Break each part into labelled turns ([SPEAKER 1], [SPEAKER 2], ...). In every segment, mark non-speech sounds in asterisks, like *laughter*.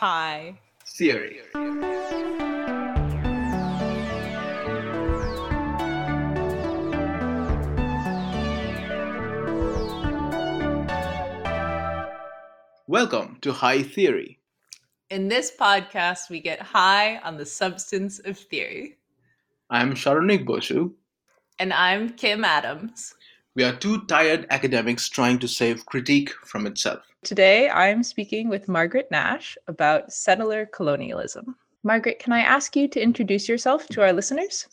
[SPEAKER 1] Hi.
[SPEAKER 2] Theory. Welcome to High Theory.
[SPEAKER 1] In this podcast, we get high on the substance of theory.
[SPEAKER 2] I'm Saronik Bosu.
[SPEAKER 1] And I'm Kim Adams.
[SPEAKER 2] We are two tired academics trying to save critique from itself.
[SPEAKER 1] Today, I'm speaking with Margaret Nash about settler colonialism. Margaret, can I ask you to introduce yourself to our listeners?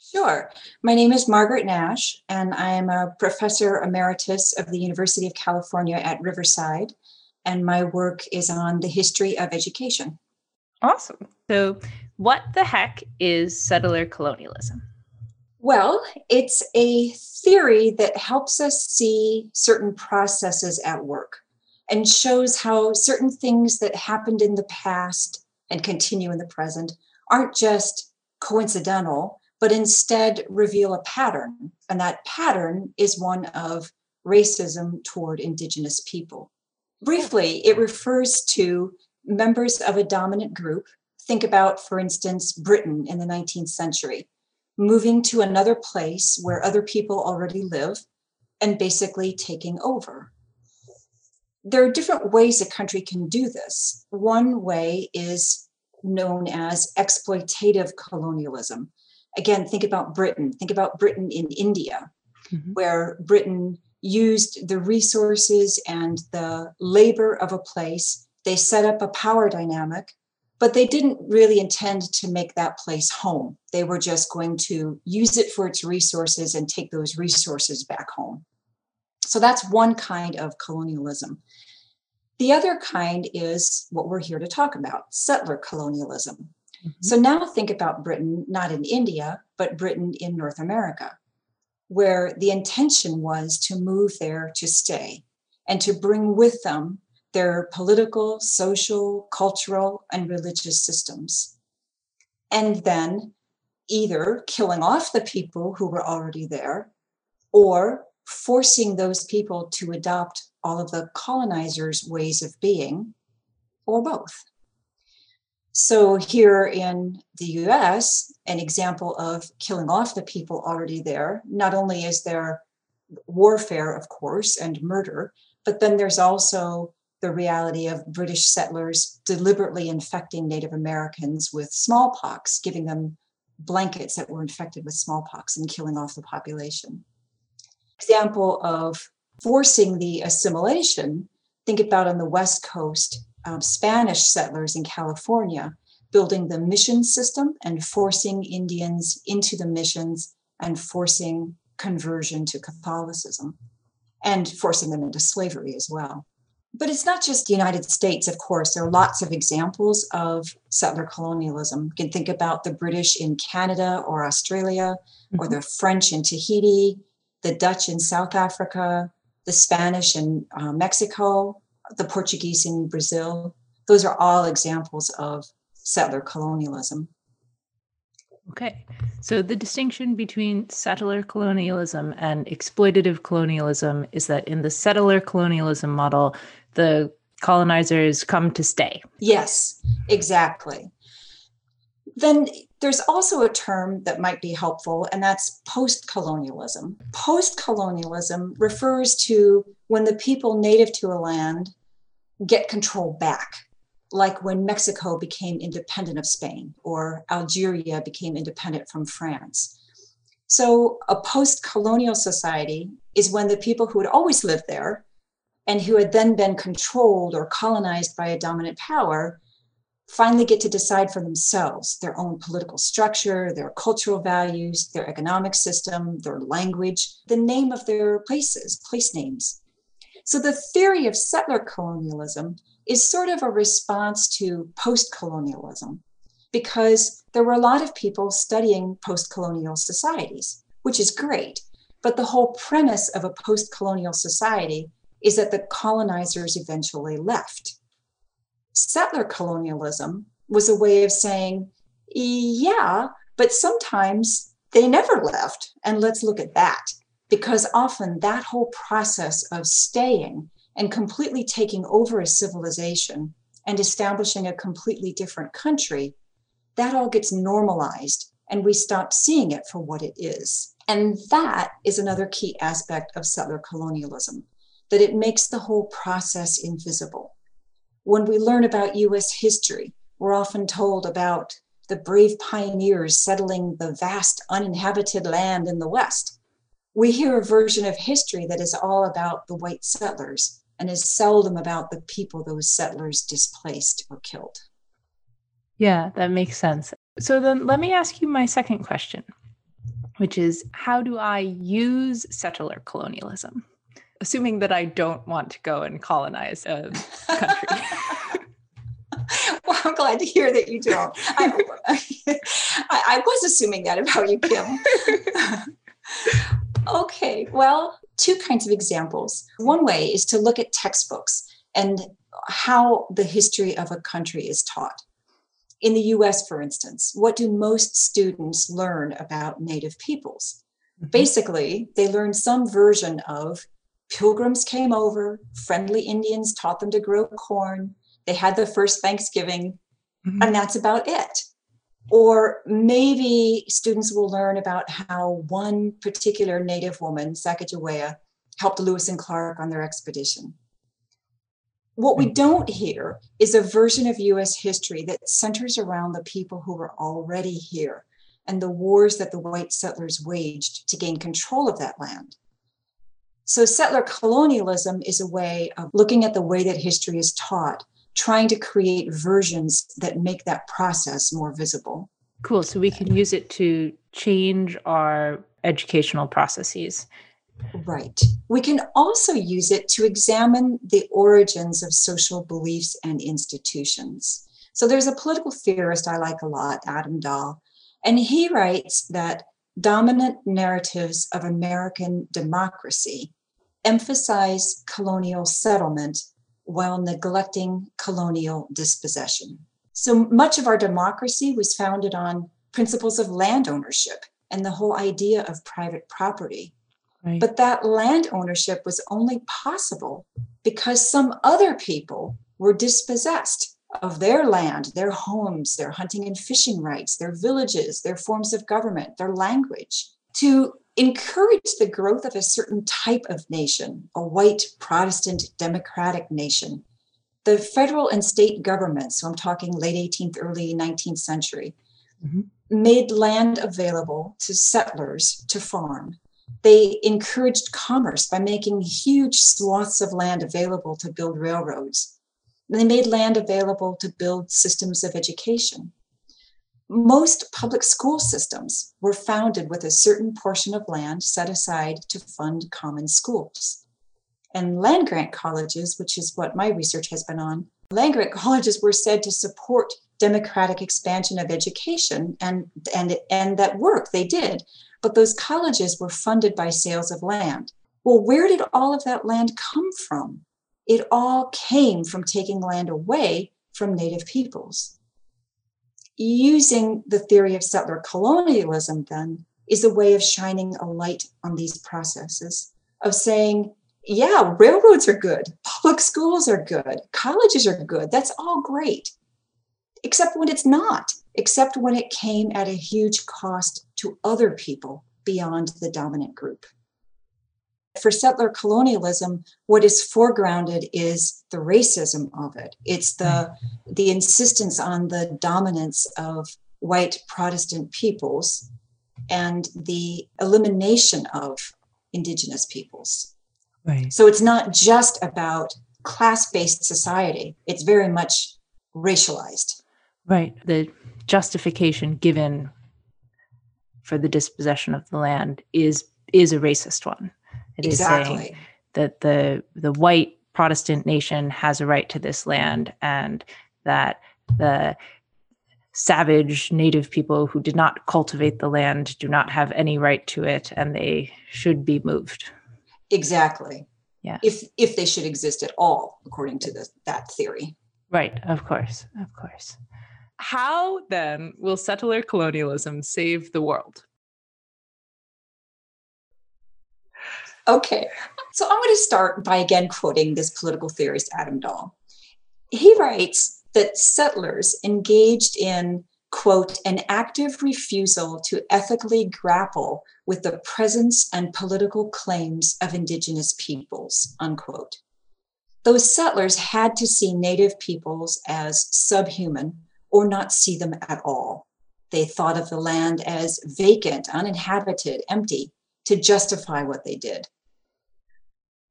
[SPEAKER 3] Sure. My name is Margaret Nash, and I am a professor emeritus of the University of California at Riverside. And my work is on the history of education.
[SPEAKER 1] Awesome. So, what the heck is settler colonialism?
[SPEAKER 3] Well, it's a theory that helps us see certain processes at work and shows how certain things that happened in the past and continue in the present aren't just coincidental, but instead reveal a pattern. And that pattern is one of racism toward Indigenous people. Briefly, it refers to members of a dominant group. Think about, for instance, Britain in the 19th century, moving to another place where other people already live and basically taking over. There are different ways a country can do this. One way is known as exploitative colonialism. Again, think about Britain. Think about Britain in India, mm-hmm. where Britain used the resources and the labor of a place. They set up a power dynamic, but they didn't really intend to make that place home. They were just going to use it for its resources and take those resources back home. So that's one kind of colonialism. The other kind is what we're here to talk about settler colonialism. Mm-hmm. So now think about Britain, not in India, but Britain in North America where the intention was to move there to stay and to bring with them their political, social, cultural, and religious systems. And then either killing off the people who were already there or forcing those people to adopt all of the colonizers' ways of being, or both. So, here in the US, an example of killing off the people already there, not only is there warfare, of course, and murder, but then there's also the reality of British settlers deliberately infecting Native Americans with smallpox, giving them blankets that were infected with smallpox and killing off the population. Example of forcing the assimilation, think about on the West Coast um, Spanish settlers in California building the mission system and forcing Indians into the missions and forcing conversion to Catholicism and forcing them into slavery as well. But it's not just the United States, of course. There are lots of examples of settler colonialism. You can think about the British in Canada or Australia, mm-hmm. or the French in Tahiti, the Dutch in South Africa, the Spanish in uh, Mexico, the Portuguese in Brazil. Those are all examples of settler colonialism.
[SPEAKER 1] Okay. So the distinction between settler colonialism and exploitative colonialism is that in the settler colonialism model, the colonizers come to stay.
[SPEAKER 3] Yes, exactly. Then there's also a term that might be helpful, and that's post colonialism. Post colonialism refers to when the people native to a land get control back, like when Mexico became independent of Spain or Algeria became independent from France. So, a post colonial society is when the people who had always lived there and who had then been controlled or colonized by a dominant power finally get to decide for themselves their own political structure, their cultural values, their economic system, their language, the name of their places, place names. So the theory of settler colonialism is sort of a response to post colonialism because there were a lot of people studying post colonial societies, which is great. But the whole premise of a post colonial society is that the colonizers eventually left settler colonialism was a way of saying, yeah, but sometimes they never left. And let's look at that. Because often that whole process of staying and completely taking over a civilization and establishing a completely different country, that all gets normalized and we stop seeing it for what it is. And that is another key aspect of settler colonialism, that it makes the whole process invisible. When we learn about US history, we're often told about the brave pioneers settling the vast uninhabited land in the West. We hear a version of history that is all about the white settlers and is seldom about the people those settlers displaced or killed.
[SPEAKER 1] Yeah, that makes sense. So then let me ask you my second question, which is how do I use settler colonialism? assuming that I don't want to go and colonize a *laughs* country.
[SPEAKER 3] Glad to hear that you don't. I, *laughs* I, I was assuming that about you, Kim. *laughs* okay, well, two kinds of examples. One way is to look at textbooks and how the history of a country is taught. In the US, for instance, what do most students learn about Native peoples? Mm-hmm. Basically, they learn some version of pilgrims came over, friendly Indians taught them to grow corn, they had the first Thanksgiving, mm-hmm. and that's about it. Or maybe students will learn about how one particular Native woman, Sacagawea, helped Lewis and Clark on their expedition. What we mm. don't hear is a version of US history that centers around the people who were already here and the wars that the white settlers waged to gain control of that land. So, settler colonialism is a way of looking at the way that history is taught, trying to create versions that make that process more visible.
[SPEAKER 1] Cool. So, we can use it to change our educational processes.
[SPEAKER 3] Right. We can also use it to examine the origins of social beliefs and institutions. So, there's a political theorist I like a lot, Adam Dahl, and he writes that dominant narratives of American democracy emphasize colonial settlement while neglecting colonial dispossession. So much of our democracy was founded on principles of land ownership and the whole idea of private property. Right. But that land ownership was only possible because some other people were dispossessed of their land, their homes, their hunting and fishing rights, their villages, their forms of government, their language. To encourage the growth of a certain type of nation, a white Protestant democratic nation. The federal and state governments, so I'm talking late 18th, early 19th century, mm-hmm. made land available to settlers to farm. They encouraged commerce by making huge swaths of land available to build railroads. They made land available to build systems of education most public school systems were founded with a certain portion of land set aside to fund common schools. And land grant colleges, which is what my research has been on, land grant *laughs* colleges were said to support democratic expansion of education and, and, and that work they did. But those colleges were funded by sales of land. Well, where did all of that land come from? It all came from taking land away from Native peoples using the theory of settler colonialism then is a way of shining a light on these processes of saying yeah railroads are good public schools are good colleges are good that's all great except when it's not, except when it came at a huge cost to other people beyond the dominant group. For settler colonialism, what is foregrounded is the racism of it. It's the, the insistence on the dominance of white Protestant peoples and the elimination of indigenous peoples.
[SPEAKER 1] Right.
[SPEAKER 3] So it's not just about class based society, it's very much racialized.
[SPEAKER 1] Right. The justification given for the dispossession of the land is is a racist one. It is
[SPEAKER 3] exactly.
[SPEAKER 1] saying that the the white Protestant nation has a right to this land and that the savage native people who did not cultivate the land do not have any right to it and they should be moved.
[SPEAKER 3] Exactly.
[SPEAKER 1] Yeah.
[SPEAKER 3] If if they should exist at all, according to the, that theory.
[SPEAKER 1] Right, of course, of course. How then will settler colonialism save the world?
[SPEAKER 3] Okay, so I'm going to start by again quoting this political theorist, Adam Dahl. He writes that settlers engaged in, quote, an active refusal to ethically grapple with the presence and political claims of Indigenous peoples, unquote. Those settlers had to see Native peoples as subhuman or not see them at all. They thought of the land as vacant, uninhabited, empty to justify what they did.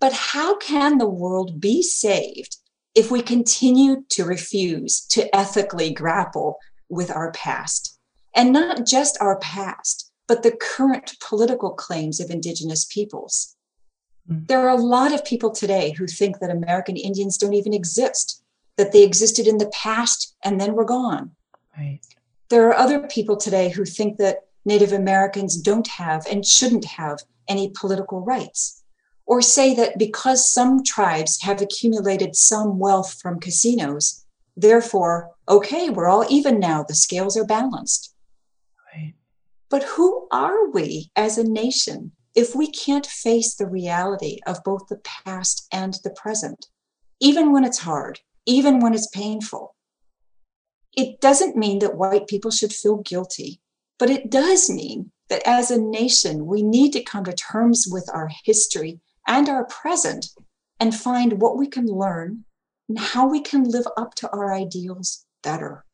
[SPEAKER 3] But how can the world be saved if we continue to refuse to ethically grapple with our past? And not just our past, but the current political claims of Indigenous peoples. Mm. There are a lot of people today who think that American Indians don't even exist, that they existed in the past and then were gone.
[SPEAKER 1] Right.
[SPEAKER 3] There are other people today who think that Native Americans don't have and shouldn't have any political rights or say that because some tribes have accumulated some wealth from casinos, therefore, okay, we're all even now, the scales are balanced.
[SPEAKER 1] Right.
[SPEAKER 3] But who are we as a nation if we can't face the reality of both the past and the present, even when it's hard, even when it's painful? It doesn't mean that white people should feel guilty, but it does mean that as a nation, we need to come to terms with our history and our present and find what we can learn and how we can live up to our ideals better.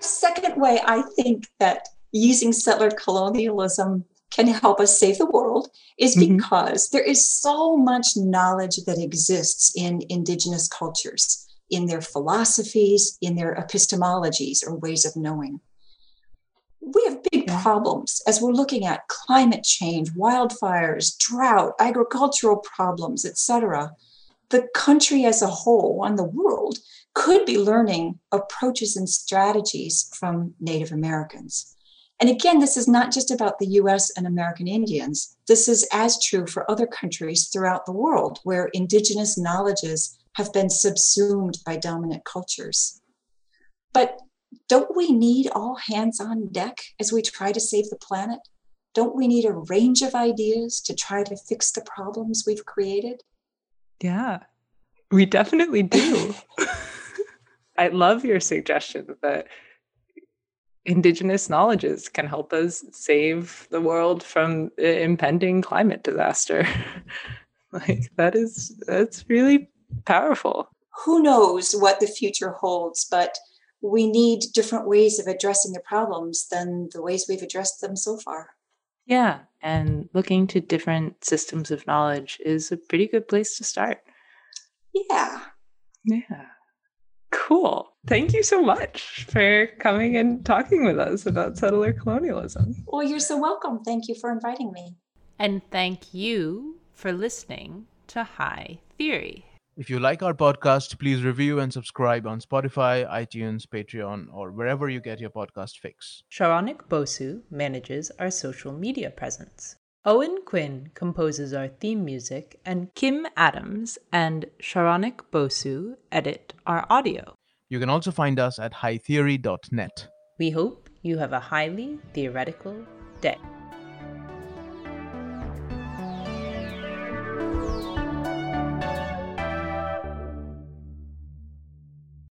[SPEAKER 3] Second way, I think that using settler colonialism can help us save the world is mm-hmm. because there is so much knowledge that exists in indigenous cultures, in their philosophies, in their epistemologies or ways of knowing we have big problems as we're looking at climate change, wildfires, drought, agricultural problems, etc. The country as a whole and the world could be learning approaches and strategies from Native Americans. And again, this is not just about the US and American Indians. This is as true for other countries throughout the world where indigenous knowledges have been subsumed by dominant cultures. But don't we need all hands on deck as we try to save the planet? Don't we need a range of ideas to try to fix the problems we've created?
[SPEAKER 1] Yeah, we definitely do. *laughs* I love your suggestion that indigenous knowledges can help us save the world from impending climate disaster. *laughs* like that is that's really powerful.
[SPEAKER 3] Who knows what the future holds, but we need different ways of addressing the problems than the ways we've addressed them so far.
[SPEAKER 1] Yeah, and looking to different systems of knowledge is a pretty good place to start.
[SPEAKER 3] Yeah.
[SPEAKER 1] Yeah. Cool. Thank you so much for coming and talking with us about settler colonialism.
[SPEAKER 3] Well, you're so welcome. Thank you for inviting me.
[SPEAKER 1] And thank you for listening to High Theory.
[SPEAKER 4] If you like our podcast, please review and subscribe on Spotify, iTunes, Patreon, or wherever you get your podcast fix.
[SPEAKER 1] Saronik Bosu manages our social media presence. Owen Quinn composes our theme music, and Kim Adams and Saronik Bosu edit our audio.
[SPEAKER 4] You can also find us at hightheory.net.
[SPEAKER 1] We hope you have a highly theoretical day.